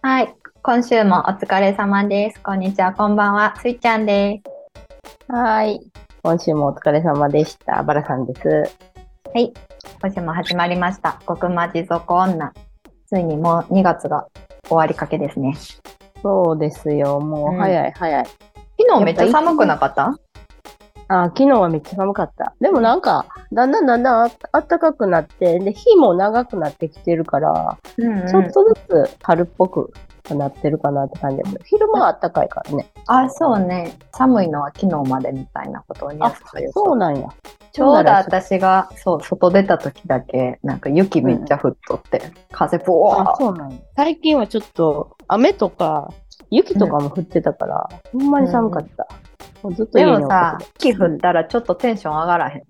はい。今週もお疲れ様です。こんにちは、こんばんは。スイちゃんです。はい。今週もお疲れ様でした。バラさんです。はい。今週も始まりました。極ま地族女。ついにもう2月が終わりかけですね。そうですよ。もうんう早い早い。昨日めっちゃ寒くなかった？あ、昨日はめっちゃ寒かった。でもなんか、だんだんだんだんあ暖かくなって、で、日も長くなってきてるから、うん、ちょっとずつ春っぽくなってるかなって感じだけど、昼間は暖かいからね。あ、そうね。寒いのは昨日までみたいなことをニュースでそうなんや。ちょうど私が、そう、外出た時だけ、なんか雪めっちゃ降っとって、風ぼわあ、そうなんや。最近はちょっと、雨とか、雪とかも降ってたから、ほんまに寒かった。もうずっとでもさ、雪降ったらちょっとテンション上がらへん。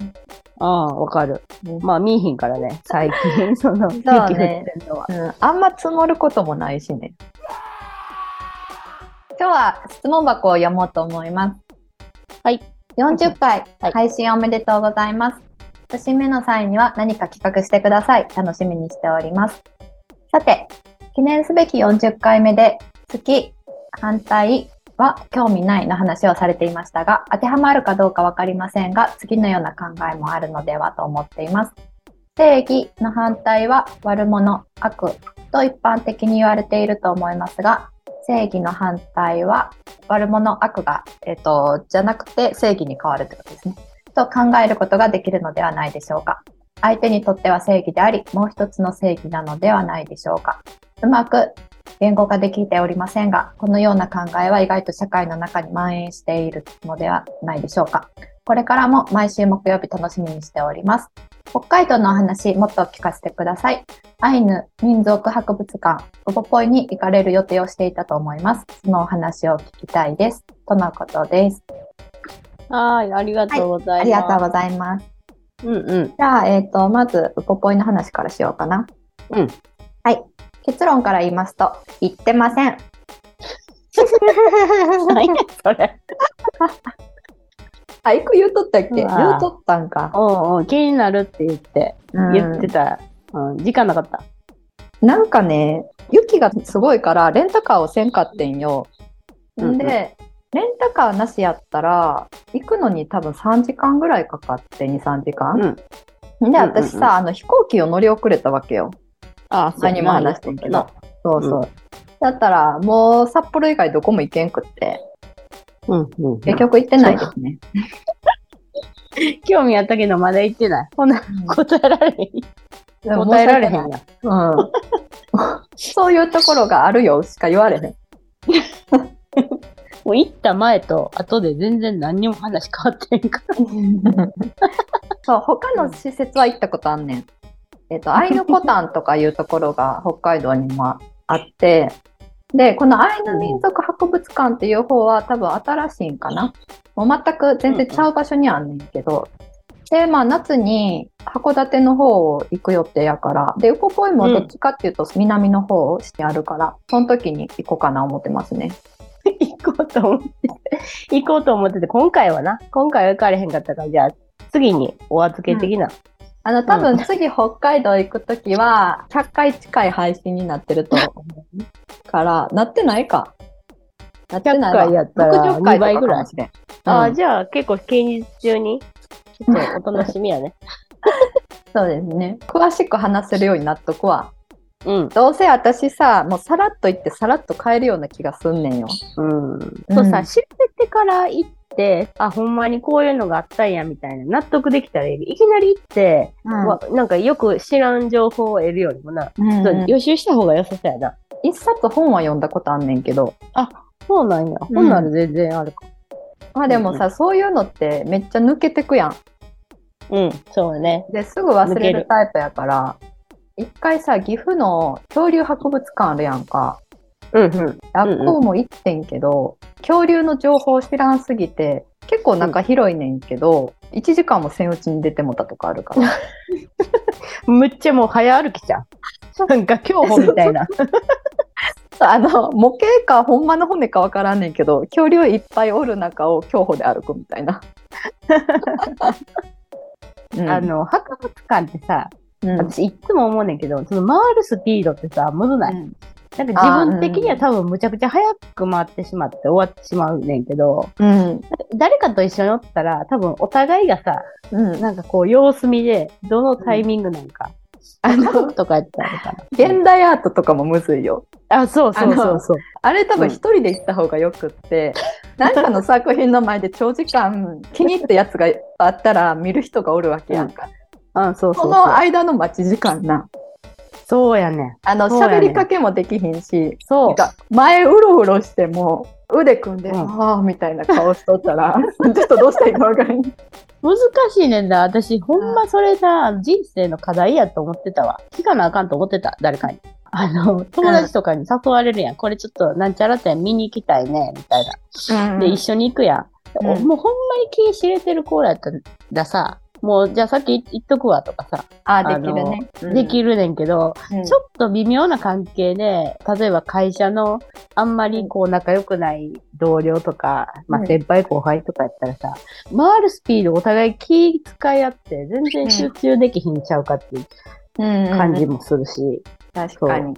ああ、わかる。まあ、見えひんからね、最近、その、雪そう降ってねんのは。うん、あんま積もることもないしね。今日は質問箱を読もうと思います。はい。40回はい配信おめでとうございます。節目の際には何か企画してください。楽しみにしております。さて、記念すべき40回目で、好き、反対は興味ないの話をされていましたが、当てはまるかどうかわかりませんが、次のような考えもあるのではと思っています。正義の反対は悪者、悪と一般的に言われていると思いますが、正義の反対は悪者、悪が、えっ、と、じゃなくて正義に変わるということですね。と考えることができるのではないでしょうか。相手にとっては正義であり、もう一つの正義なのではないでしょうか。うまく言語化できておりませんが、このような考えは意外と社会の中に蔓延しているのではないでしょうか。これからも毎週木曜日楽しみにしております。北海道のお話、もっと聞かせてください。アイヌ民族博物館、ウポポイに行かれる予定をしていたと思います。そのお話を聞きたいです。とのことです。はい、ありがとうございます。ありがとうございます。うんうん。じゃあ、えっ、と、まず、ウポポイの話からしようかな。うん。はい。結論から言いますと、言ってません。何やそれ。あ、いく言うとったっけ？言うとったんか。おうおう気になるって言って、うん言ってた。うん、時間なかった。なんかね、雪がすごいから、レンタカーをせんかってんよ。うんで、レンタカーなしやったら、行くのに多分3時間ぐらいかかって、2、3時間。うん。で、ん私さ、あの飛行機を乗り遅れたわけよ。あ、前にも話してんけど。そうそう。うだったら、もう札幌以外どこも行けんくって、うんうん。結局行ってないですね。興味あったけど、まだ言ってない。ほな、答えられへん。答えられへんやん。うん。そういうところがあるよしか言われへん。もう行った前と後で全然何にも話変わってんから。そう、他の施設は行ったことあんねん。えっ、と、アイヌコタンとかいうところが北海道にもあって、で、このアイヌ民族博物館っていう方は多分新しいんかな？もう全く全然ちゃう場所にあんねんけど、で、まあ夏に函館の方を行く予定やから、で、ウポポイもどっちかっていうと南の方をしてあるから、その時に行こうかな思ってますね。行こうと思ってて、行こうと思ってて、今回はな、今回は行かれへんかったから、じゃあ、次にお預け的な。あの、多分次北海道行くときは、100回近い配信になってると思うから、なってないか。なってないわ100回やったら60回2倍ぐらいああ、うんじゃあ結構近日中に、ちょっとお楽しみやね。そうですね。詳しく話せるようになっとくわ。うん。どうせ私さ、もうさらっと行ってさらっと帰るような気がすんねんよ。うん。うんそうさ、知ってから行って、あ、ほんまにこういうのがあったんや、みたいな、納得できたらいい。いきなり行って、わなんかよく知らん情報を得るよりもな、うんちょっと予習した方が良さそうやな。一冊本は読んだことあんねんけど、そうなんや。うんほんなら全然あるか。まあでもさ、そういうのってめっちゃ抜けてくやん。うん、そうね。ですぐ忘れるタイプやから、一回さ、岐阜の恐竜博物館あるやんか。うんうん。学校も行ってんけど、恐竜の情報知らんすぎて、結構中広いねんけど、1時間もせんうちに出てもたとかあるから。むっちゃもう早歩きじゃん。なんか競歩みたいな。あの、模型かほんまの骨かわからんねんけど、恐竜いっぱいおる中を競歩で歩くみたいな。うんあの、博物館ってさ、うん私いっつも思うねんけど、その回るスピードってさ、むずない、うんなんか自分的には多分むちゃくちゃ早く回ってしまって終わってしまうねんけど、うん。誰かと一緒におったら多分お互いがさ、うん。なんかこう様子見で、どのタイミングなんか、あの、とかやったら。現代アートとかもむずいよ。あ、そうそうそうそう。あれ多分一人で行った方がよくって、なんかの作品の前で長時間気に入ったやつがあったら見る人がおるわけやんか。うそうそう。その間の待ち時間な。そうやねん。あの、そうやね喋りかけもできひんし、そう前うろうろしても腕組んで、うんああみたいな顔しとったら、ちょっとどうしたらいいか分からん。難しいねんだ。私、ほんまそれな、人生の課題やと思ってたわ。聞かなあかんと思ってた、誰かに。あの、友達とかに誘われるやん。これちょっとなんちゃら店見に行きたいね、みたいな。で、一緒に行くやん。うんもうほんまに気知れてる子やったらさ、もうじゃあさっき言っとくわとかさ、ああ、できるね。できるねんけど、うん。ちょっと微妙な関係で、例えば会社のあんまりこう仲良くない同僚とか、まうん。あ先輩後輩とかやったらさ、回るスピードお互い気使い合って全然集中できひんちゃうかっていううん。感じもするし、確かに。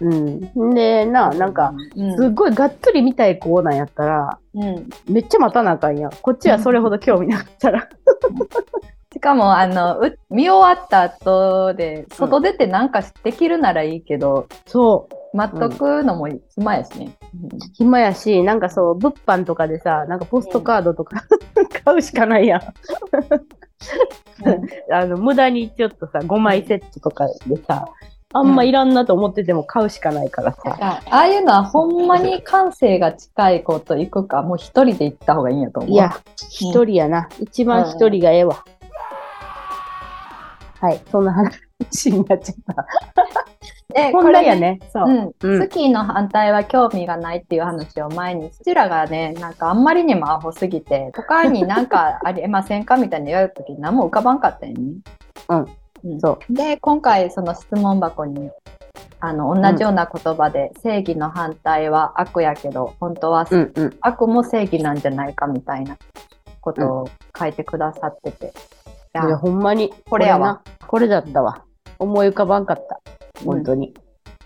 う。ん。で、な、なんか、うん、すっごいがっつり見たい子なんやったら、うん。めっちゃ待たなあかんやん。こっちはそれほど興味なかったら。しかも、あの、う見終わった後で、外出てなんかできるならいいけど、そう。待っとくのも暇やしね。暇やし、なんかそう、物販とかでさ、なんかポストカードとか、買うしかないやん。あの、無駄にちょっとさ、5枚セットとかでさ、あんまいらんなと思ってても買うしかないからさ。あああいうのはほんまに感性が近い子と行くか、もう一人で行った方がいいんやと思う。いや、一人やな。一番一人がええわ。はい、そんな話になっちゃった。で、こんなんやね。そう。うん、うんスキーの反対は興味がないっていう話を前に、うちらがね、なんかあんまりにもアホすぎて、他になんかありえませんかみたいに言われた時に何も浮かばんかったよね。うん。うんそう。で、今回その質問箱に、あの、同じような言葉で、正義の反対は悪やけど、本当はうんうん。悪も正義なんじゃないかみたいなことを書いてくださってて。いやほんまに。これやわな。これだったわ。思い浮かばんかった。本当に。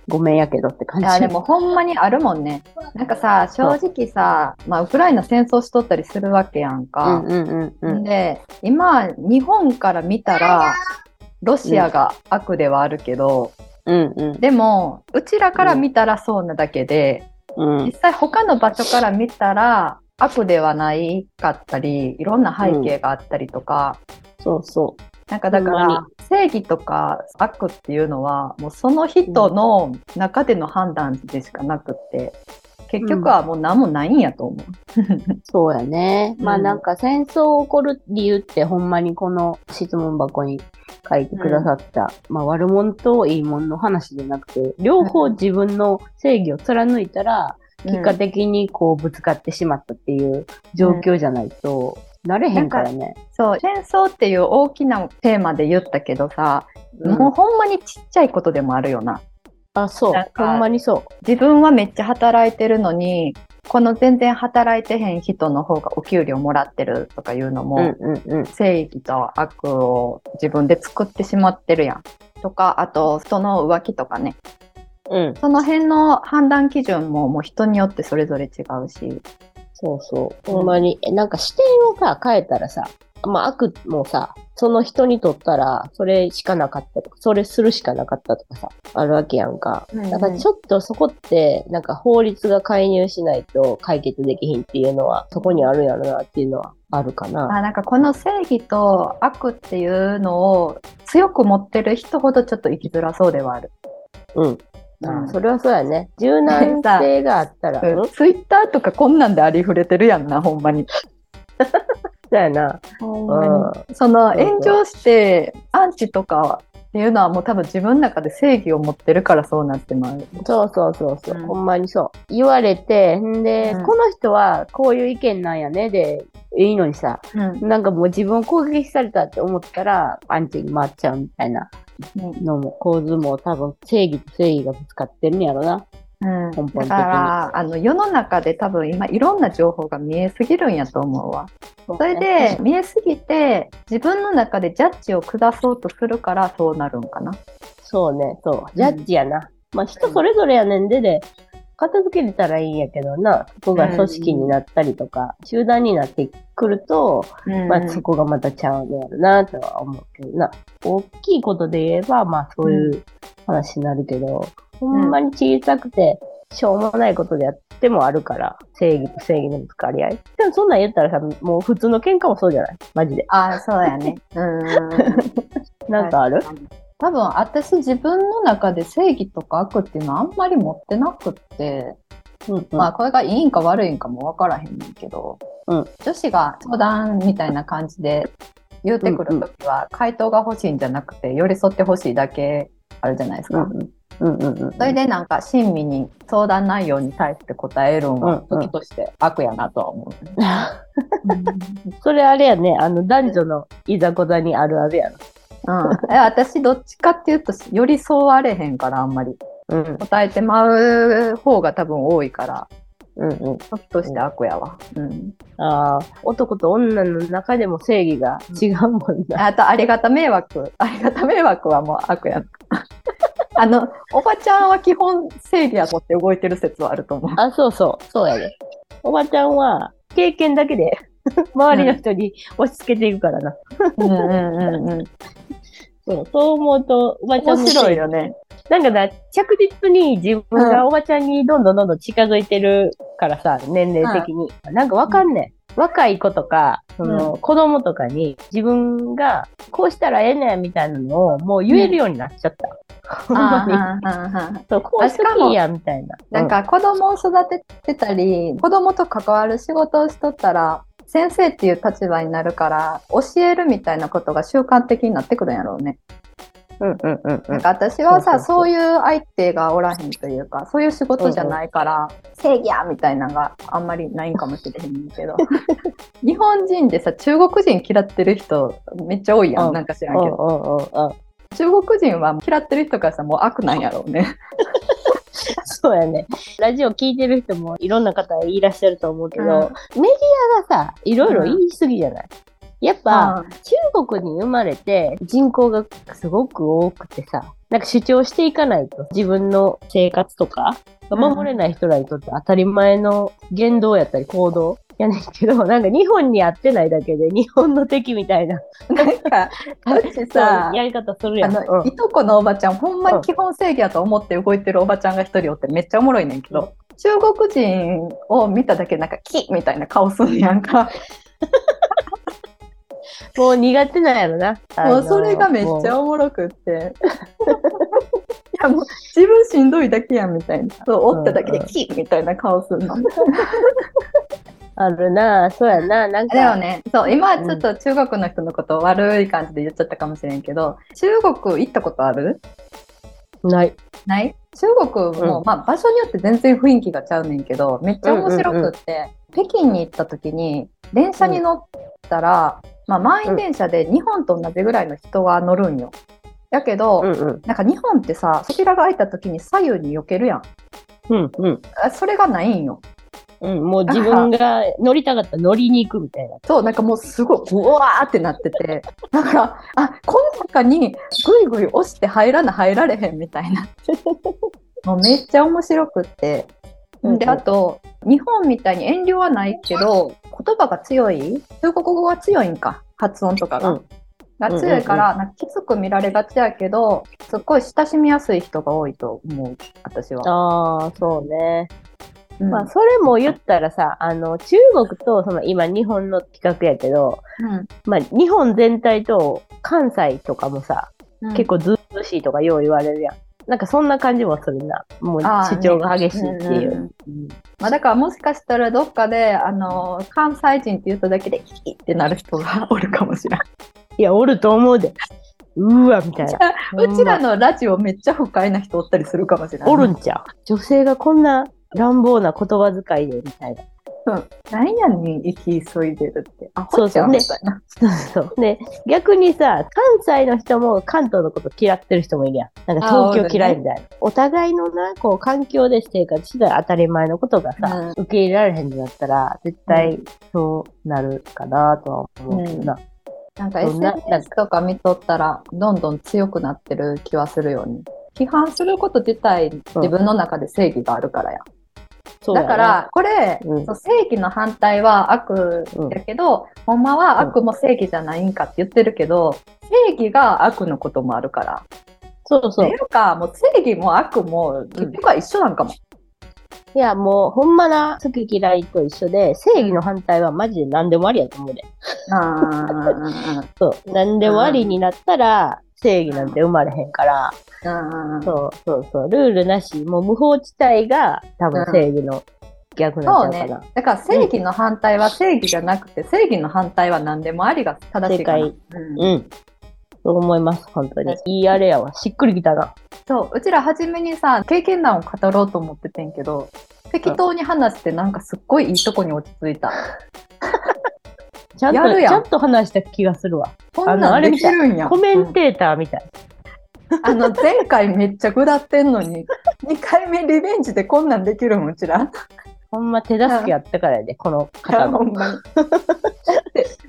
ごめんやけどって感じ。いやでもほんまにあるもんね。なんかさ、正直さ、まあ、ウクライナ戦争しとったりするわけやんうか。んうんうんうん。で、今、日本から見たら、ロシアが悪ではあるけど、うんうん。でも、うちらから見たらそうなだけで、うん実際他の場所から見たら悪ではないかったり、いろんな背景があったりとか、そうそなんかだから正義とか悪っていうのはもうその人の中での判断でしかなくって結局はもう何もないんやと思う。う。そうやね。まあうんなんか戦争起こる理由ってほんまにこの質問箱に書いてくださった、まあ悪者といい者の話じゃなくて、両方自分の正義を貫いたら、結果的にこうぶつかってしまったっていう状況じゃないと、なれへんからね。そう戦争っていう大きなテーマで言ったけどさ、うんもうほんまにちっちゃいことでもあるよな。あ、そうほんまにそう。自分はめっちゃ働いてるのにこの全然働いてへん人の方がお給料もらってるとかいうのも、うんうんうん。正義と悪を自分で作ってしまってるやん。とかあと人の浮気とかねうん。その辺の判断基準ももう人によってそれぞれ違うし。そうそう。ほんまに、えなんか視点をさ、変えたらさ、まあ悪もさ、その人にとったら、それしかなかったとか、それするしかなかったとかさ、あるわけやんか。うんうんだからちょっとそこって、なんか法律が介入しないと解決できひんっていうのは、そこにあるんやろなっていうのはあるかな。あなんかこの正義と悪っていうのを強く持ってる人ほどちょっと生きづらそうではある。うん。うん。それはそうやね。柔軟性があったら、うん、ツイッターとかこんなんでありふれてるやんな、ほんまに。そうやな。ほんまに。その炎上してアンチとかっていうのはもう多分自分の中で正義を持ってるからそうなってまう。そうそうそうそう、うん。ほんまにそう。言われて、んで、うん。この人はこういう意見なんやね。で、いいのにさ、うん。なんかもう自分を攻撃されたって思ったら、アンチに回っちゃうみたいなのも、構図も多分正義と正義がぶつかってるんやろな。うん、根本的にだからあの世の中で多分今いろんな情報が見えすぎるんやと思うわ。それで見えすぎて自分の中でジャッジを下そうとするからそうなるんかな。そうね、そう。ジャッジやな。まあ人それぞれやねんでで、片付けれたらいいんやけどな、そこが組織になったりとか、集団になってくると、まあそこがまたちゃうのやろなとは思うけどな。大きいことで言えば、まあそういう話になるけど、ほんまに小さくて、しょうもないことでやってもあるから、正義と正義のぶつかり合い。でもそんなん言ったらさ、もう普通の喧嘩もそうじゃない？マジで。あそうやね。うん。なんかある？多分私自分の中で正義とか悪っていうのはあんまり持ってなくって、うんうんまあこれがいいんか悪いんかも分からへんねんけど、うん女子が相談みたいな感じで言うてくるときは、回答が欲しいんじゃなくて寄り添ってほしいだけあるじゃないですか。うんうんうんうん。それでなんか親身に相談内容に対して答えるんは時として悪やなとは思う。それあれやね、あの男女のいざこざにあるあるやうん、え私どっちかっていうと寄り添われへんからあんまりな。うん答えてまう方が多分多いからうんうん。時として悪やわ。うん、ああ、男と女の中でも正義が違うもんな。あとありがた迷惑ありがた迷惑はもう悪やん。あのおばちゃんは基本正義やとって動いてる説はあると思う。あ、そうそう、そうやで。おばちゃんは経験だけで 周りの人に押し付けていくからな。うんうんうんうん、そうそう思うと、おばちゃん面も白いよね。なんかな、着実に自分がおばちゃんにどんどんどんどん近づいてるからさ、年齢的に。なんかわかんねん。若い子とか、その、子供とかに自分がこうしたらええねんみたいなのをもう言えるようになっちゃった。ほんまに。そう、こうしときいや、みたいな。なんか子供を育ててたり、子供と関わる仕事をしとったら、先生っていう立場になるから、教えるみたいなことが習慣的になってくるんやろうね。うん、うん、うん、うんなん。か私はさ、そういう相手がおらへんというか、そういう仕事じゃないから、正義やみたいなのがあんまりないんかもしれへんけど。日本人でさ、中国人嫌ってる人めっちゃ多いやん、うんなんか知らうんんけど。うんうんうん。中国人は嫌ってる人からさ、もう悪なんやろうね。そうやね。ラジオ聞いてる人もいろんな方いらっしゃると思うけど、うん。メディアがさ、いろいろ言い過ぎじゃない、やっぱ、中国に生まれて人口がすごく多くてさ、なんか主張していかないと自分の生活とかが守れない人らにとって当たり前の言動やったり行動やねんけど、なんか日本に合ってないだけで日本の敵みたいななんか、うちさやり方するやん。あの、うんいとこのおばちゃん、ほんまに基本正義やと思って動いてるおばちゃんが一人おってめっちゃおもろいねんけど、中国人を見ただけでなんか、キみたいな顔すんやんか。もう苦手なんやろな。もうそれがめっちもゃおもろくって。いやもう自分しんどいだけやんみたいな。そう、おっただけでキみたいな顔すんの。あるな、そうやな、なんか。でもね、そう、今はちょっと中国の人のことを悪い感じで言っちゃったかもしれんけど、中国行ったことある？ない。ない？中国も、うんまあ場所によって全然雰囲気がちゃうねんけど、めっちゃ面白くって、北京に行った時に電車に乗ったら、まあ満員電車で日本と同じぐらいの人が乗るんよ。やけど、うんうん。なんか日本ってさ、扉が開いた時に左右に避けるやん。うんうん。あそれがないんよ。うん、もう自分が乗りたかったら乗りに行くみたいな。そう、なんかもうすごい、うわーってなってて、だから、あ、この中にぐいぐい押して入らな入られへんみたいな。もうめっちゃ面白くって。で、あと、日本みたいに遠慮はないけど、言葉が強い？中国語が強いんか、発音とかが。うんが強いから、なんかきつく見られがちやけど、すっごい親しみやすい人が多いと思う、私は。ああ、そうね。うんまあ、それも言ったらさ、あの、中国と、その今日本の企画やけど、うんまあ、日本全体と関西とかもさ、うん結構ずうしいとかよう言われるやん。なんかそんな感じもするな。もう主張が激しいっていう。まあ、だからもしかしたらどっかで、あのー関西人って言っただけでキキってなる人がおるかもしれない。いや、おると思うで。うーわ、みたいな。うちらのラジオめっちゃ不快な人おったりするかもしれない。おるんちゃう女性がこんな乱暴な言葉遣いで、みたいな。何やねん、行き急いでるって。あ、ほっちゃんみたいな。そうそう。で、逆にさ、関西の人も関東のこと嫌ってる人もいるやん。なんか東京嫌いみたいな。お互いのな、こう、環境で生活して当たり前のことがさ、うん受け入れられへんになったら、絶対そうなるかなとは思うけどな。なんかそんな SNS とか見とったら、どんどん強くなってる気はするように。批判すること自体、自分の中で正義があるからや。そうやなだから、これ、うん正義の反対は悪やけど、ほんまは悪も正義じゃないんかって言ってるけど、正義が悪のこともあるから。そうそうってい。うか、もう正義も悪も結局は一緒なんかも。いや、もう、ほんまな、好き嫌いと一緒で、正義の反対はマジで何でもありやと思うで。あ そう。何でもありになったら、正義なんて生まれへんから、ーそうそうそう。ルールなし、もう無法地帯が多分正義の逆なんちゃうかな。だから正義の反対は正義じゃなくて、正義の反対は何でもありが正しいかな。正うんうん。そう思います、本当に。いいあれやわ。しっくりきたな。そう、うちら初めにさ、経験談を語ろうと思っててんけど、適当に話してなんかすっごいいいとこに落ち着いた。ちゃんと、ちゃんと話した気がするわ。こんなんできるんや。コメンテーターみたい。あの、前回めっちゃ下ってんのに、2回目リベンジでこんなんできるん、うちら。ほんま手助けあったからやで、この方の。ほんまに。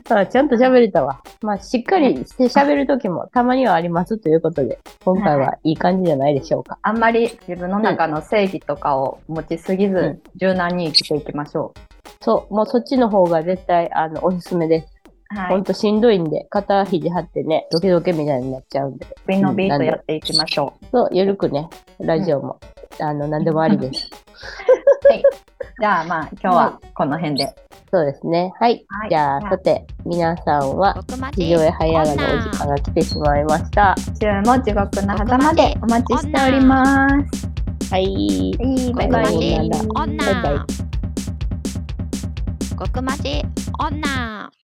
あちゃんと喋れたわ。まあ、しっかりして喋るときもたまにはありますということで、今回はいい感じじゃないでしょうか。あんまり自分の中の正義とかを持ちすぎず、うん柔軟に生きていきましょそう、もうそっちの方が絶対、あの、おすすめです。う。はほんとしんどいんで、片肘張ってね、ドキドキみたいになっちゃうんで。ビのビーとやっていきましょそう、ゆるくね、ラジオも、あの、なんでもありです。う。はい。じゃあまあ、今日はこの辺で。そうですね。はい。はいじゃあ、じゃあさて、皆さんは、地上へ這い上がるお時間が来てしまいました。週も地獄の狭間でお待ちしております。はい。はい、バイバイ。バイバイ女。極まち女。